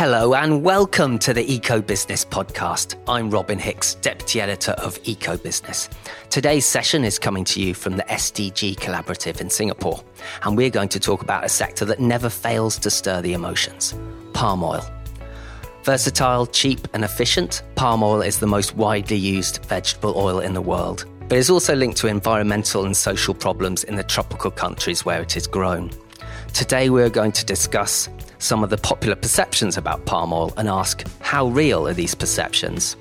Hello and welcome to the Eco Business Podcast. I'm Robin Hicks, Deputy Editor of Eco Business. Today's session is coming to you from the SDG Collaborative in Singapore, and we're going to talk about a sector that never fails to stir the emotions palm oil. Versatile, cheap, and efficient, palm oil is the most widely used vegetable oil in the world, but is also linked to environmental and social problems in the tropical countries where it is grown. Today, we're going to discuss some of the popular perceptions about palm oil and ask how real are these perceptions?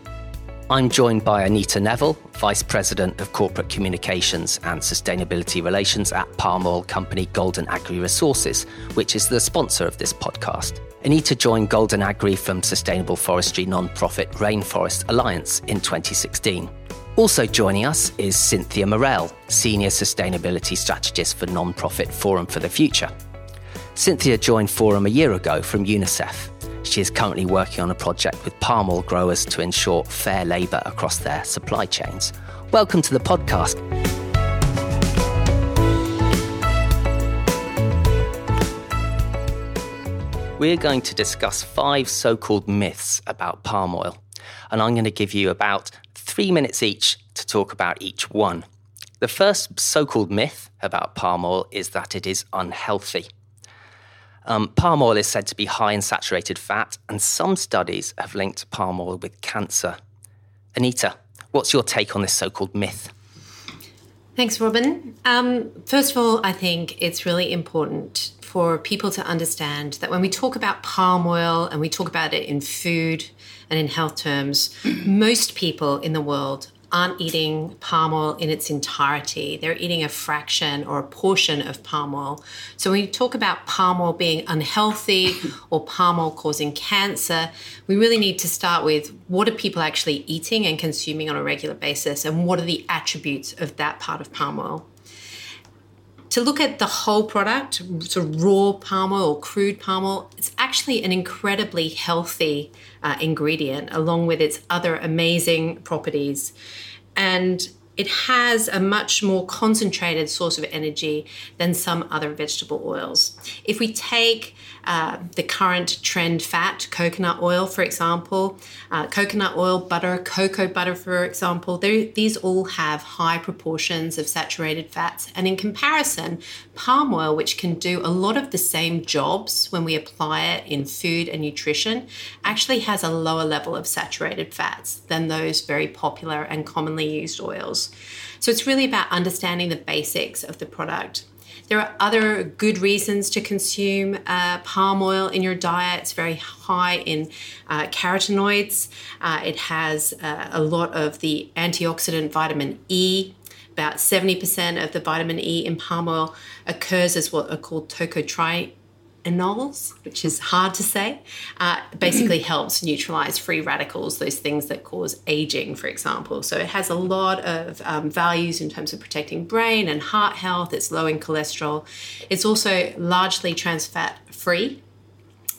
I'm joined by Anita Neville, Vice President of Corporate Communications and Sustainability Relations at palm oil company Golden Agri Resources, which is the sponsor of this podcast. Anita joined Golden Agri from sustainable forestry non-profit Rainforest Alliance in 2016. Also joining us is Cynthia Morell, Senior Sustainability Strategist for non-profit Forum for the Future. Cynthia joined Forum a year ago from UNICEF. She is currently working on a project with palm oil growers to ensure fair labour across their supply chains. Welcome to the podcast. We're going to discuss five so called myths about palm oil, and I'm going to give you about three minutes each to talk about each one. The first so called myth about palm oil is that it is unhealthy. Um, palm oil is said to be high in saturated fat, and some studies have linked palm oil with cancer. Anita, what's your take on this so called myth? Thanks, Robin. Um, first of all, I think it's really important for people to understand that when we talk about palm oil and we talk about it in food and in health terms, most people in the world aren't eating palm oil in its entirety. They're eating a fraction or a portion of palm oil. So when you talk about palm oil being unhealthy or palm oil causing cancer, we really need to start with what are people actually eating and consuming on a regular basis and what are the attributes of that part of palm oil to look at the whole product, sort of raw palm oil or crude palm oil, it's actually an incredibly healthy uh, ingredient along with its other amazing properties. And it has a much more concentrated source of energy than some other vegetable oils. If we take uh, the current trend fat, coconut oil, for example, uh, coconut oil, butter, cocoa butter, for example, these all have high proportions of saturated fats. And in comparison, palm oil, which can do a lot of the same jobs when we apply it in food and nutrition, actually has a lower level of saturated fats than those very popular and commonly used oils. So it's really about understanding the basics of the product. There are other good reasons to consume uh, palm oil in your diet. It's very high in uh, carotenoids. Uh, it has uh, a lot of the antioxidant vitamin E. About 70% of the vitamin E in palm oil occurs as what are called tocotrienols anols, which is hard to say, uh, basically helps neutralize free radicals, those things that cause aging, for example. So it has a lot of um, values in terms of protecting brain and heart health. It's low in cholesterol. It's also largely trans fat free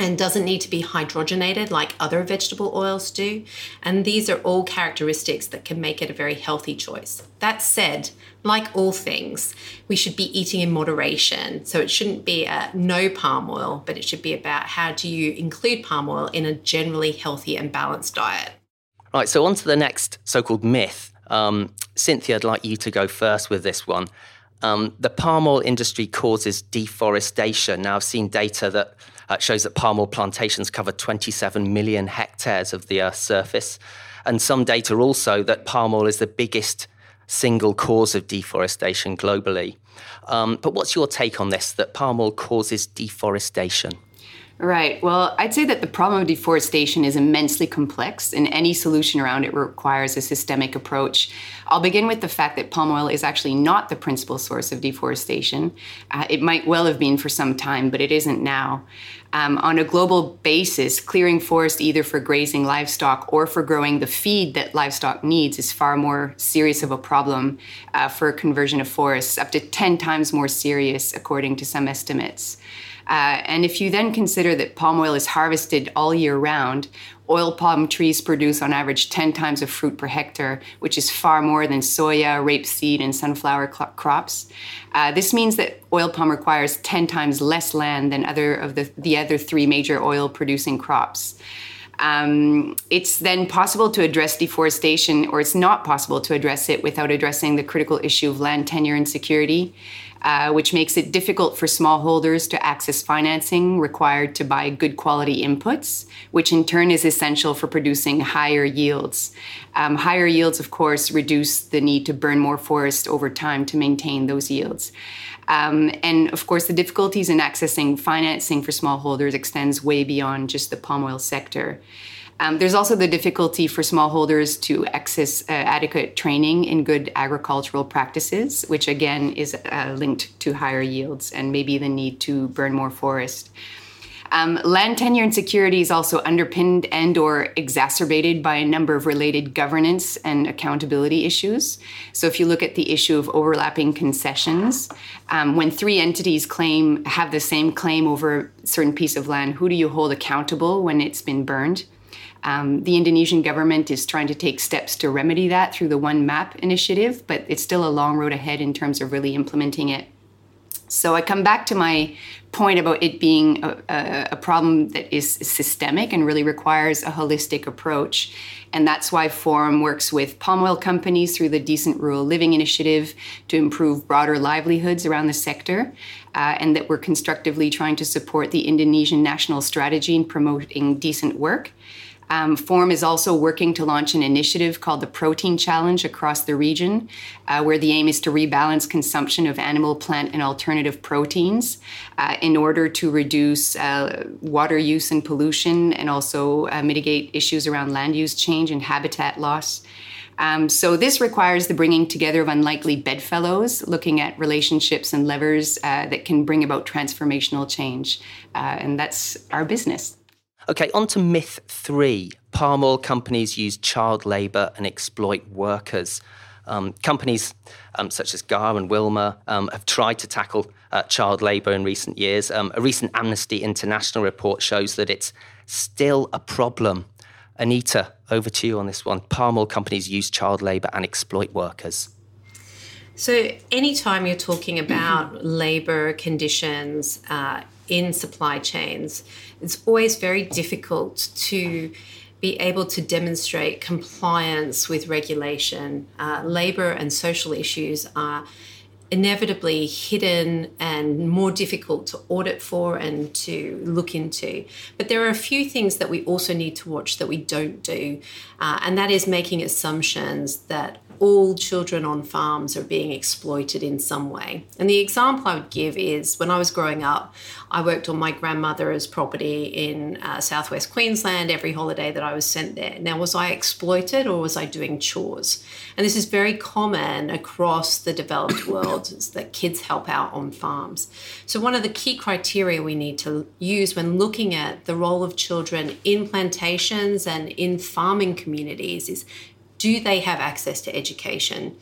and doesn't need to be hydrogenated like other vegetable oils do. And these are all characteristics that can make it a very healthy choice. That said, like all things, we should be eating in moderation. So it shouldn't be a no palm oil, but it should be about how do you include palm oil in a generally healthy and balanced diet. Right, so on to the next so called myth. Um, Cynthia, I'd like you to go first with this one. Um, the palm oil industry causes deforestation. Now, I've seen data that uh, shows that palm oil plantations cover 27 million hectares of the Earth's surface. And some data also that palm oil is the biggest single cause of deforestation globally. Um, but what's your take on this that palm oil causes deforestation? Right. Well, I'd say that the problem of deforestation is immensely complex, and any solution around it requires a systemic approach. I'll begin with the fact that palm oil is actually not the principal source of deforestation. Uh, it might well have been for some time, but it isn't now. Um, on a global basis, clearing forest either for grazing livestock or for growing the feed that livestock needs is far more serious of a problem uh, for conversion of forests, up to 10 times more serious, according to some estimates. Uh, and if you then consider that palm oil is harvested all year round, oil palm trees produce on average 10 times of fruit per hectare, which is far more than soya, rapeseed, and sunflower cl- crops. Uh, this means that oil palm requires 10 times less land than other of the, the other three major oil producing crops. Um, it's then possible to address deforestation, or it's not possible to address it without addressing the critical issue of land tenure and security. Uh, which makes it difficult for smallholders to access financing required to buy good quality inputs, which in turn is essential for producing higher yields. Um, higher yields, of course, reduce the need to burn more forest over time to maintain those yields. Um, and of course, the difficulties in accessing financing for smallholders extends way beyond just the palm oil sector. Um, there's also the difficulty for smallholders to access uh, adequate training in good agricultural practices, which again is uh, linked to higher yields and maybe the need to burn more forest. Um, land tenure and security is also underpinned and or exacerbated by a number of related governance and accountability issues. So if you look at the issue of overlapping concessions, um, when three entities claim have the same claim over a certain piece of land, who do you hold accountable when it's been burned? Um, the Indonesian government is trying to take steps to remedy that through the One Map initiative, but it's still a long road ahead in terms of really implementing it. So I come back to my point about it being a, a, a, problem that is systemic and really requires a holistic approach. And that's why Forum works with palm oil companies through the Decent Rural Living Initiative to improve broader livelihoods around the sector. Uh, and that we're constructively trying to support the Indonesian national strategy in promoting decent work. Um, Forum is also working to launch an initiative called the Protein Challenge across the region, uh, where the aim is to rebalance consumption of animal, plant, and alternative proteins uh, in order to reduce uh, water use and pollution and also uh, mitigate issues around land use change and habitat loss. Um, so this requires the bringing together of unlikely bedfellows, looking at relationships and levers uh, that can bring about transformational change, uh, and that's our business. Okay, on to myth three palm oil companies use child labour and exploit workers. Um, companies um, such as Gar and Wilmar um, have tried to tackle uh, child labour in recent years. Um, a recent Amnesty International report shows that it's still a problem. Anita, over to you on this one. Palm oil companies use child labour and exploit workers. So, anytime you're talking about labour conditions uh, in supply chains, it's always very difficult to be able to demonstrate compliance with regulation. Uh, labor and social issues are inevitably hidden and more difficult to audit for and to look into. But there are a few things that we also need to watch that we don't do, uh, and that is making assumptions that all children on farms are being exploited in some way. And the example I would give is when I was growing up, I worked on my grandmother's property in uh, southwest Queensland every holiday that I was sent there. Now, was I exploited or was I doing chores? And this is very common across the developed world that kids help out on farms. So, one of the key criteria we need to use when looking at the role of children in plantations and in farming communities is do they have access to education?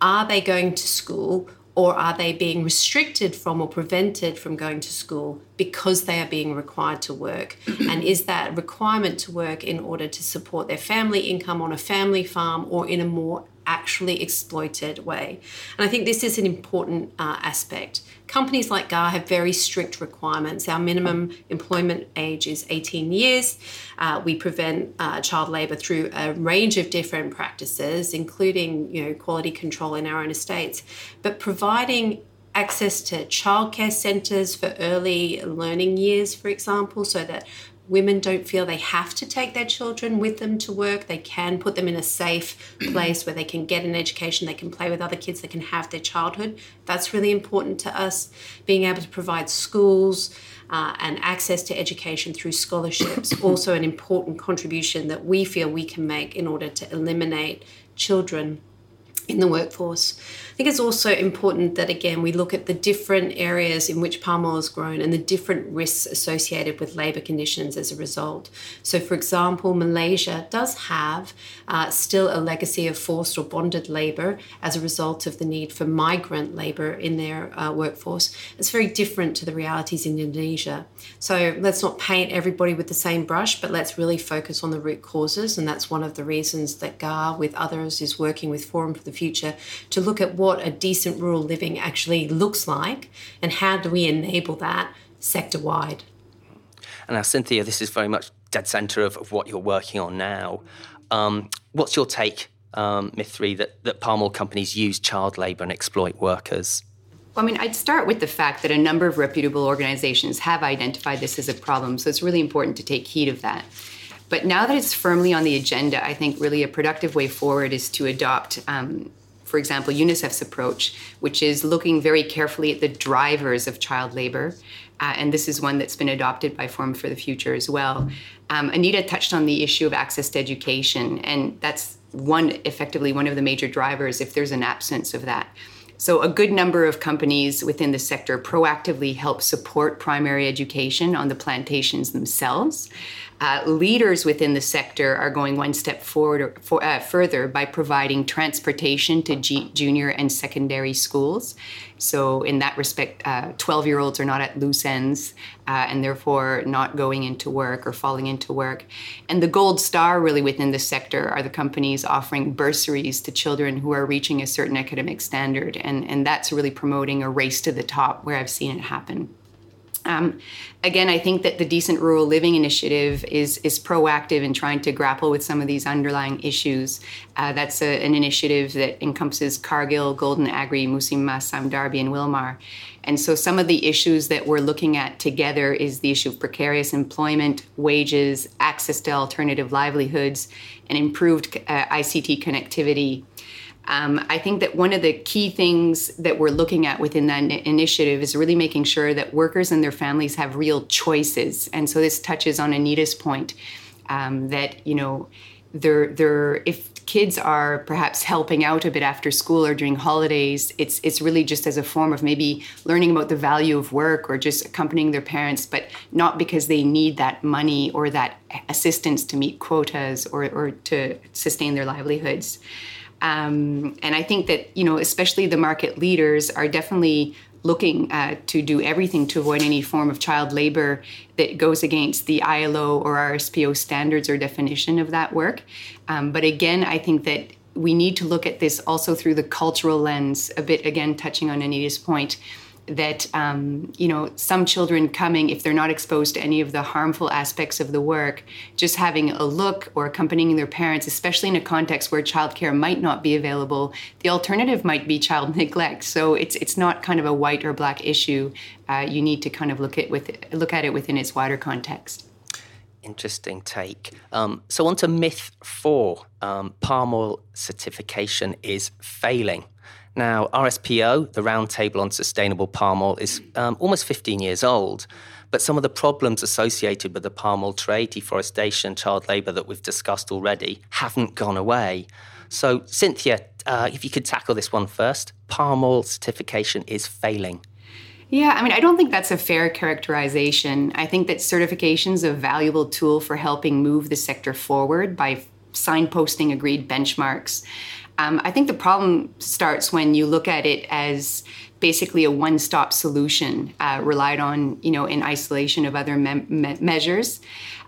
Are they going to school or are they being restricted from or prevented from going to school because they are being required to work? and is that requirement to work in order to support their family income on a family farm or in a more actually exploited way. And I think this is an important uh, aspect. Companies like GAR have very strict requirements. Our minimum employment age is 18 years. Uh, we prevent uh, child labour through a range of different practices, including you know quality control in our own estates. But providing access to childcare centres for early learning years, for example, so that women don't feel they have to take their children with them to work. They can put them in a safe place where they can get an education, they can play with other kids, they can have their childhood. That's really important to us. Being able to provide schools uh, and access to education through scholarships, also an important contribution that we feel we can make in order to eliminate children in the workforce. I think it's also important that, again, we look at the different areas in which palm oil is grown and the different risks associated with labour conditions as a result. So, for example, Malaysia does have uh, still a legacy of forced or bonded labour as a result of the need for migrant labour in their uh, workforce. It's very different to the realities in Indonesia. So, let's not paint everybody with the same brush, but let's really focus on the root causes. And that's one of the reasons that GAR, with others, is working with Forum for the future to look at what a decent rural living actually looks like and how do we enable that sector wide. And now, Cynthia, this is very much dead centre of, of what you're working on now. Um, what's your take, um, Myth 3, that, that palm oil companies use child labour and exploit workers? Well, I mean, I'd start with the fact that a number of reputable organizations have identified this as a problem, so it's really important to take heed of that. But now that it's firmly on the agenda, I think really a productive way forward is to adopt, um, for example, UNICEF's approach, which is looking very carefully at the drivers of child labor. Uh, and this is one that's been adopted by Forum for the Future as well. Um, Anita touched on the issue of access to education, and that's one effectively one of the major drivers if there's an absence of that. So, a good number of companies within the sector proactively help support primary education on the plantations themselves. Uh, leaders within the sector are going one step forward or, for, uh, further by providing transportation to G- junior and secondary schools. So, in that respect, 12 uh, year olds are not at loose ends uh, and therefore not going into work or falling into work. And the gold star, really, within the sector are the companies offering bursaries to children who are reaching a certain academic standard. And, and that's really promoting a race to the top where I've seen it happen. Um, again, I think that the Decent Rural Living Initiative is is proactive in trying to grapple with some of these underlying issues. Uh, that's a, an initiative that encompasses Cargill, Golden Agri, Musim Mas, Sime Darby, and Wilmar. And so, some of the issues that we're looking at together is the issue of precarious employment, wages, access to alternative livelihoods, and improved uh, ICT connectivity um, I think that one of the key things that we're looking at within that initiative is really making sure that workers and their families have real choices. And so this touches on Anita's point um, that, you know, they're, they're, if kids are perhaps helping out a bit after school or during holidays, it's, it's really just as a form of maybe learning about the value of work or just accompanying their parents, but not because they need that money or that assistance to meet quotas or, or to sustain their livelihoods. Um, and I think that, you know, especially the market leaders are definitely looking uh, to do everything to avoid any form of child labor that goes against the ILO or RSPO standards or definition of that work. Um, but again, I think that we need to look at this also through the cultural lens, a bit again, touching on Anita's point that um, you know some children coming if they're not exposed to any of the harmful aspects of the work just having a look or accompanying their parents especially in a context where childcare might not be available the alternative might be child neglect so it's it's not kind of a white or black issue uh, you need to kind of look at with look at it within its wider context interesting take. Um, so, on to myth four um, palm oil certification is failing. Now, RSPO, the Roundtable on Sustainable Palm Oil, is um, almost 15 years old. But some of the problems associated with the palm oil trade, deforestation, child labour that we've discussed already, haven't gone away. So, Cynthia, uh, if you could tackle this one first palm oil certification is failing. Yeah, I mean, I don't think that's a fair characterization. I think that certification is a valuable tool for helping move the sector forward by signposting agreed benchmarks. Um, I think the problem starts when you look at it as basically a one-stop solution uh, relied on, you know, in isolation of other me- me- measures.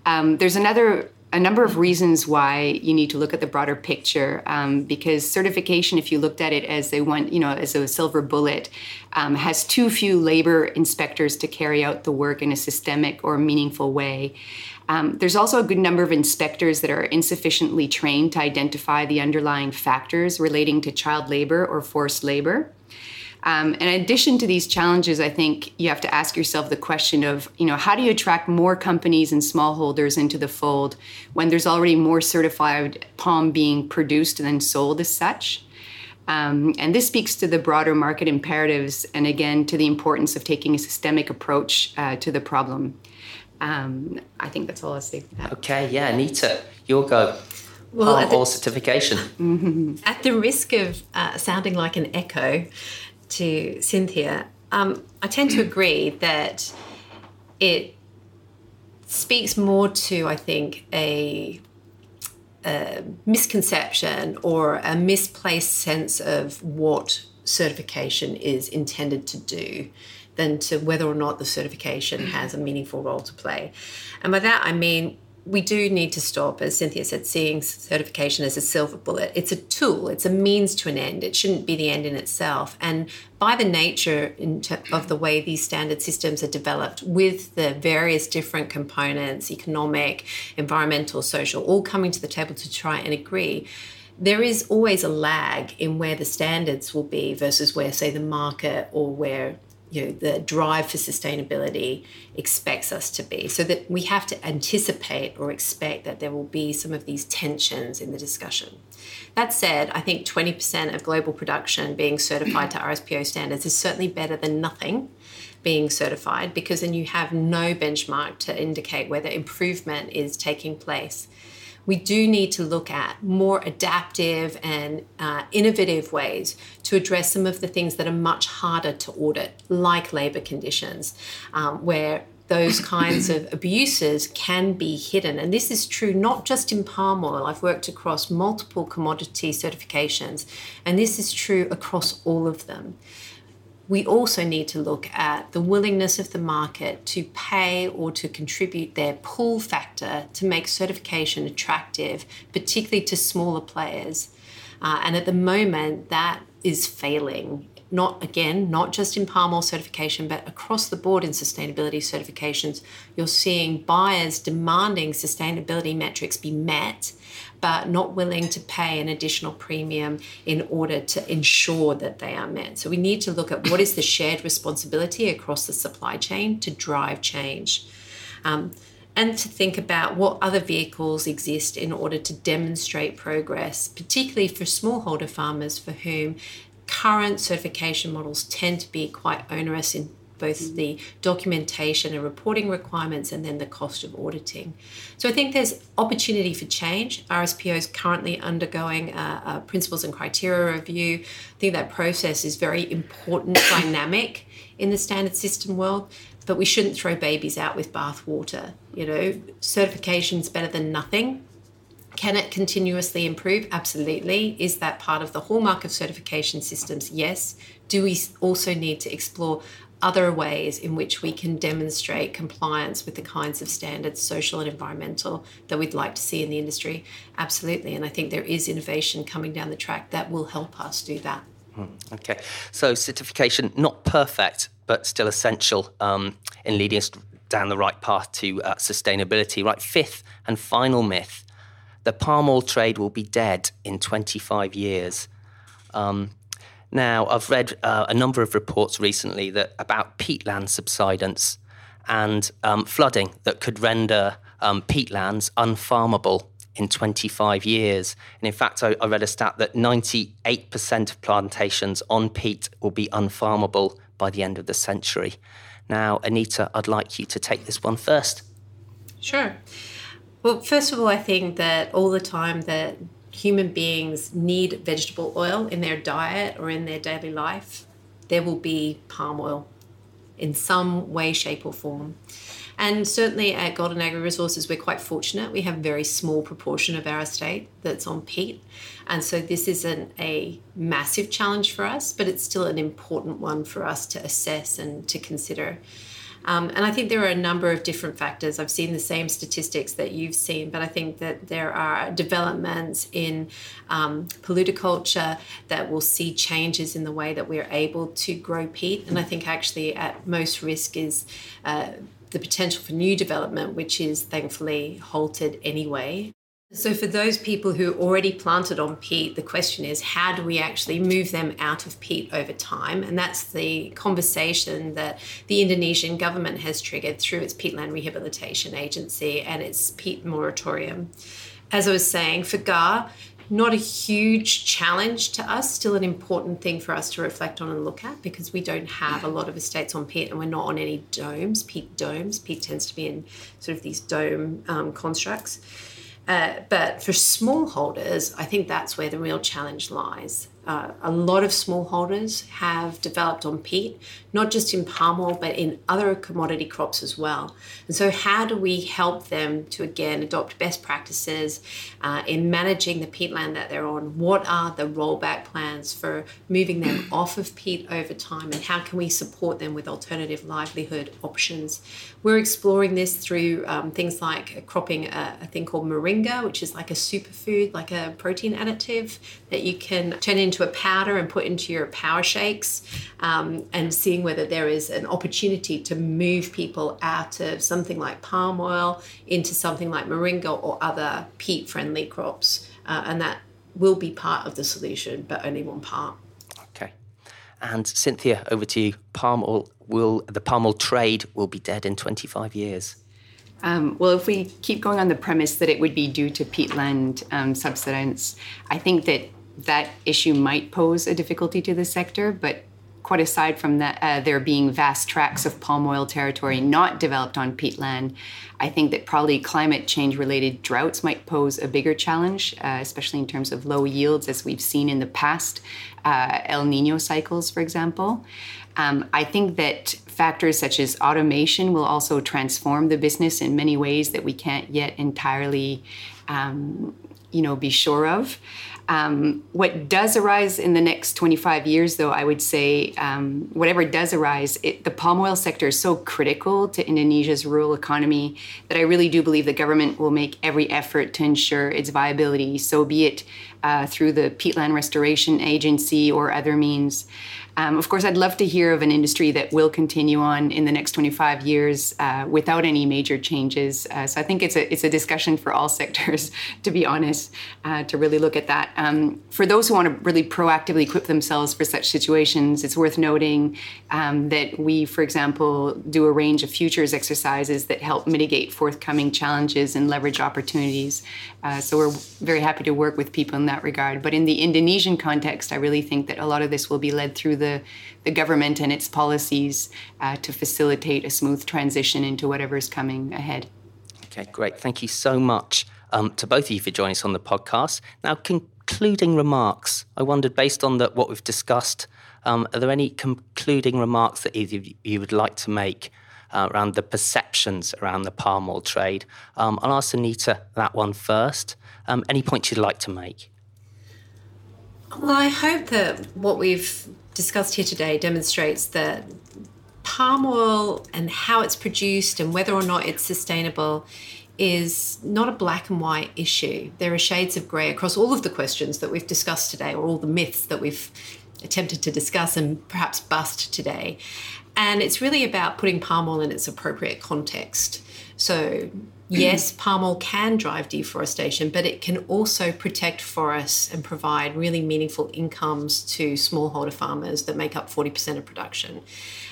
Um, there's another a number of reasons why you need to look at the broader picture um, because certification if you looked at it as a one you know as a silver bullet um, has too few labor inspectors to carry out the work in a systemic or meaningful way um, there's also a good number of inspectors that are insufficiently trained to identify the underlying factors relating to child labor or forced labor. Um, in addition to these challenges, I think you have to ask yourself the question of, you know, how do you attract more companies and smallholders into the fold when there's already more certified palm being produced than sold as such? Um, and this speaks to the broader market imperatives and again to the importance of taking a systemic approach uh, to the problem. Um, I think that's all I'll say. For that. Okay, yeah, Anita, your go. well, palm oil certification. At the risk of uh, sounding like an echo to Cynthia, um, I tend to agree that it speaks more to, I think, a, a misconception or a misplaced sense of what certification is intended to do than to whether or not the certification has a meaningful role to play. And by that, I mean we do need to stop, as Cynthia said, seeing certification as a silver bullet. It's a tool, it's a means to an end. It shouldn't be the end in itself. And by the nature of the way these standard systems are developed, with the various different components economic, environmental, social all coming to the table to try and agree. There is always a lag in where the standards will be versus where, say, the market or where you know the drive for sustainability expects us to be. So that we have to anticipate or expect that there will be some of these tensions in the discussion. That said i think 20% of global production being certified to rspo standards is certainly better than nothing being certified because then you have no benchmark to indicate whether improvement is taking place we do need to look at more adaptive and uh, innovative ways to address some of the things that are much harder to audit, like labour conditions, um, where those kinds of abuses can be hidden. And this is true not just in palm oil. I've worked across multiple commodity certifications, and this is true across all of them we also need to look at the willingness of the market to pay or to contribute their pull factor to make certification attractive, particularly to smaller players. Uh, and at the moment, that is failing. Not again, not just in palm oil certification, but across the board in sustainability certifications, you're seeing buyers demanding sustainability metrics be met but not willing to pay an additional premium in order to ensure that they are met. So we need to look at what is the shared responsibility across the supply chain to drive change. Um, and to think about what other vehicles exist in order to demonstrate progress, particularly for smallholder farmers for whom current certification models tend to be quite onerous in both mm. the documentation and reporting requirements and then the cost of auditing. So I think there's opportunity for change. RSPO is currently undergoing a, a principles and criteria review. I think that process is very important dynamic in the standard system world but we shouldn't throw babies out with bathwater. You know, certification's better than nothing. Can it continuously improve? Absolutely. Is that part of the hallmark of certification systems? Yes. Do we also need to explore other ways in which we can demonstrate compliance with the kinds of standards, social and environmental, that we'd like to see in the industry? Absolutely. And I think there is innovation coming down the track that will help us do that. Hmm, okay. So, certification, not perfect, but still essential um, in leading us down the right path to uh, sustainability. Right. Fifth and final myth the palm oil trade will be dead in 25 years. Um, now, I've read uh, a number of reports recently that about peatland subsidence and um, flooding that could render um, peatlands unfarmable in 25 years. And in fact, I, I, read a stat that 98% of plantations on peat will be unfarmable by the end of the century. Now, Anita, I'd like you to take this one first. Sure. Well, first of all, I think that all the time that human beings need vegetable oil in their diet or in their daily life, there will be palm oil in some way, shape, or form. And certainly at Golden Agri Resources, we're quite fortunate. We have a very small proportion of our estate that's on peat. And so this isn't a massive challenge for us, but it's still an important one for us to assess and to consider. Um, and I think there are a number of different factors. I've seen the same statistics that you've seen, but I think that there are developments in um, culture that will see changes in the way that we're able to grow peat. And I think actually at most risk is. Uh, the potential for new development, which is thankfully halted anyway. So, for those people who already planted on peat, the question is how do we actually move them out of peat over time? And that's the conversation that the Indonesian government has triggered through its peatland rehabilitation agency and its peat moratorium. As I was saying, for GAR, not a huge challenge to us, still an important thing for us to reflect on and look at because we don't have a lot of estates on peat and we're not on any domes, peat domes. Peat tends to be in sort of these dome um, constructs. Uh, but for smallholders, I think that's where the real challenge lies. Uh, a lot of smallholders have developed on peat, not just in palm oil, but in other commodity crops as well. And so, how do we help them to again adopt best practices uh, in managing the peatland that they're on? What are the rollback plans for moving them off of peat over time, and how can we support them with alternative livelihood options? We're exploring this through um, things like cropping a, a thing called moringa, which is like a superfood, like a protein additive that you can turn in into a powder and put into your power shakes um, and seeing whether there is an opportunity to move people out of something like palm oil into something like moringa or other peat friendly crops. Uh, and that will be part of the solution, but only one part. Okay. And Cynthia, over to you. Palm oil will the palm oil trade will be dead in 25 years. Um, well, if we keep going on the premise that it would be due to peatland um, subsidence, I think that that issue might pose a difficulty to the sector, but quite aside from that, uh, there being vast tracts of palm oil territory not developed on peatland, I think that probably climate change related droughts might pose a bigger challenge, uh, especially in terms of low yields, as we've seen in the past, uh, El Nino cycles, for example. Um, I think that factors such as automation will also transform the business in many ways that we can't yet entirely, um, you know, be sure of. Um, what does arise in the next 25 years, though, I would say, um, whatever does arise, it, the palm oil sector is so critical to Indonesia's rural economy that I really do believe the government will make every effort to ensure its viability, so be it uh, through the Peatland Restoration Agency or other means. Um, of course, I'd love to hear of an industry that will continue on in the next 25 years uh, without any major changes. Uh, so I think it's a it's a discussion for all sectors, to be honest, uh, to really look at that. Um, for those who want to really proactively equip themselves for such situations, it's worth noting um, that we, for example, do a range of futures exercises that help mitigate forthcoming challenges and leverage opportunities. Uh, so we're very happy to work with people in that regard. But in the Indonesian context, I really think that a lot of this will be led through the, the government and its policies uh, to facilitate a smooth transition into whatever is coming ahead. Okay, great. Thank you so much um, to both of you for joining us on the podcast. Now, concluding remarks. I wondered, based on the, what we've discussed, um, are there any concluding remarks that either of you would like to make uh, around the perceptions around the palm oil trade? Um, I'll ask Anita that one first. Um, any points you'd like to make? Well, I hope that what we've discussed here today demonstrates that palm oil and how it's produced and whether or not it's sustainable is not a black and white issue. There are shades of grey across all of the questions that we've discussed today, or all the myths that we've attempted to discuss and perhaps bust today. And it's really about putting palm oil in its appropriate context. So, yes, palm oil can drive deforestation, but it can also protect forests and provide really meaningful incomes to smallholder farmers that make up 40% of production.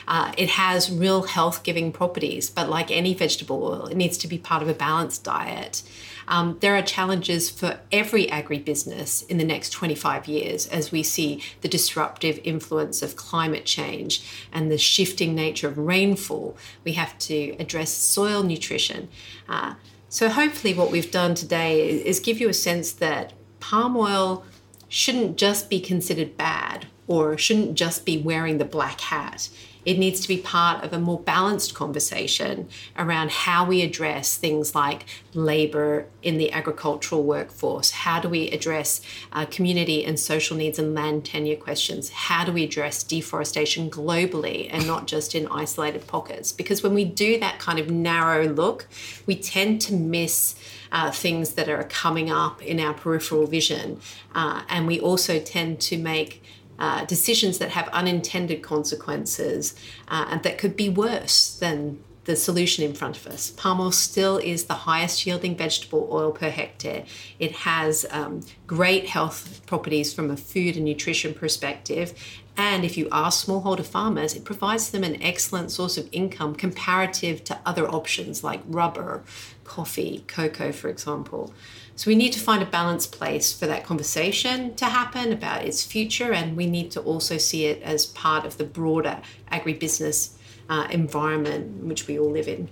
Uh, it has real health giving properties, but like any vegetable oil, it needs to be part of a balanced diet. Um, there are challenges for every agribusiness in the next 25 years as we see the disruptive influence of climate change and the shifting nature of rainfall. We have to address soil nutrition. Uh, so, hopefully, what we've done today is give you a sense that palm oil shouldn't just be considered bad or shouldn't just be wearing the black hat. It needs to be part of a more balanced conversation around how we address things like labor in the agricultural workforce. How do we address uh, community and social needs and land tenure questions? How do we address deforestation globally and not just in isolated pockets? Because when we do that kind of narrow look, we tend to miss. Uh, things that are coming up in our peripheral vision. Uh, and we also tend to make uh, decisions that have unintended consequences uh, and that could be worse than the solution in front of us. Palm oil still is the highest yielding vegetable oil per hectare. It has um, great health properties from a food and nutrition perspective. And if you are smallholder farmers, it provides them an excellent source of income comparative to other options like rubber, coffee, cocoa, for example. So we need to find a balanced place for that conversation to happen about its future, and we need to also see it as part of the broader agribusiness uh, environment in which we all live in.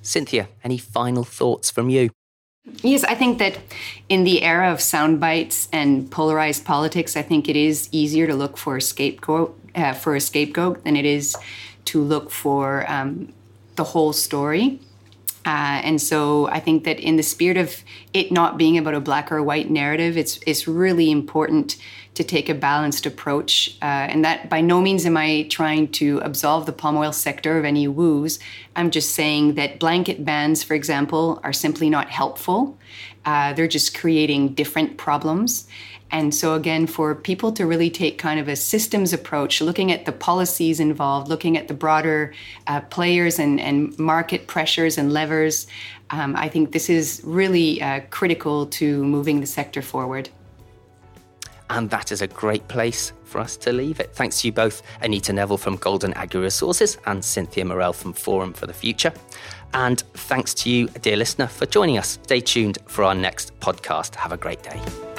Cynthia, any final thoughts from you? Yes, I think that in the era of sound bites and polarized politics, I think it is easier to look for a scapegoat uh, for a scapegoat than it is to look for um, the whole story. Uh, and so I think that in the spirit of it not being about a black or white narrative, it's it's really important to take a balanced approach. Uh, and that by no means am I trying to absolve the palm oil sector of any woes. I'm just saying that blanket bans, for example, are simply not helpful. Uh, they're just creating different problems. And so, again, for people to really take kind of a systems approach, looking at the policies involved, looking at the broader uh, players and, and market pressures and levers, um, I think this is really uh, critical to moving the sector forward. And that is a great place for us to leave it. Thanks to you both, Anita Neville from Golden Agri Resources and Cynthia Morel from Forum for the Future. And thanks to you, dear listener, for joining us. Stay tuned for our next podcast. Have a great day.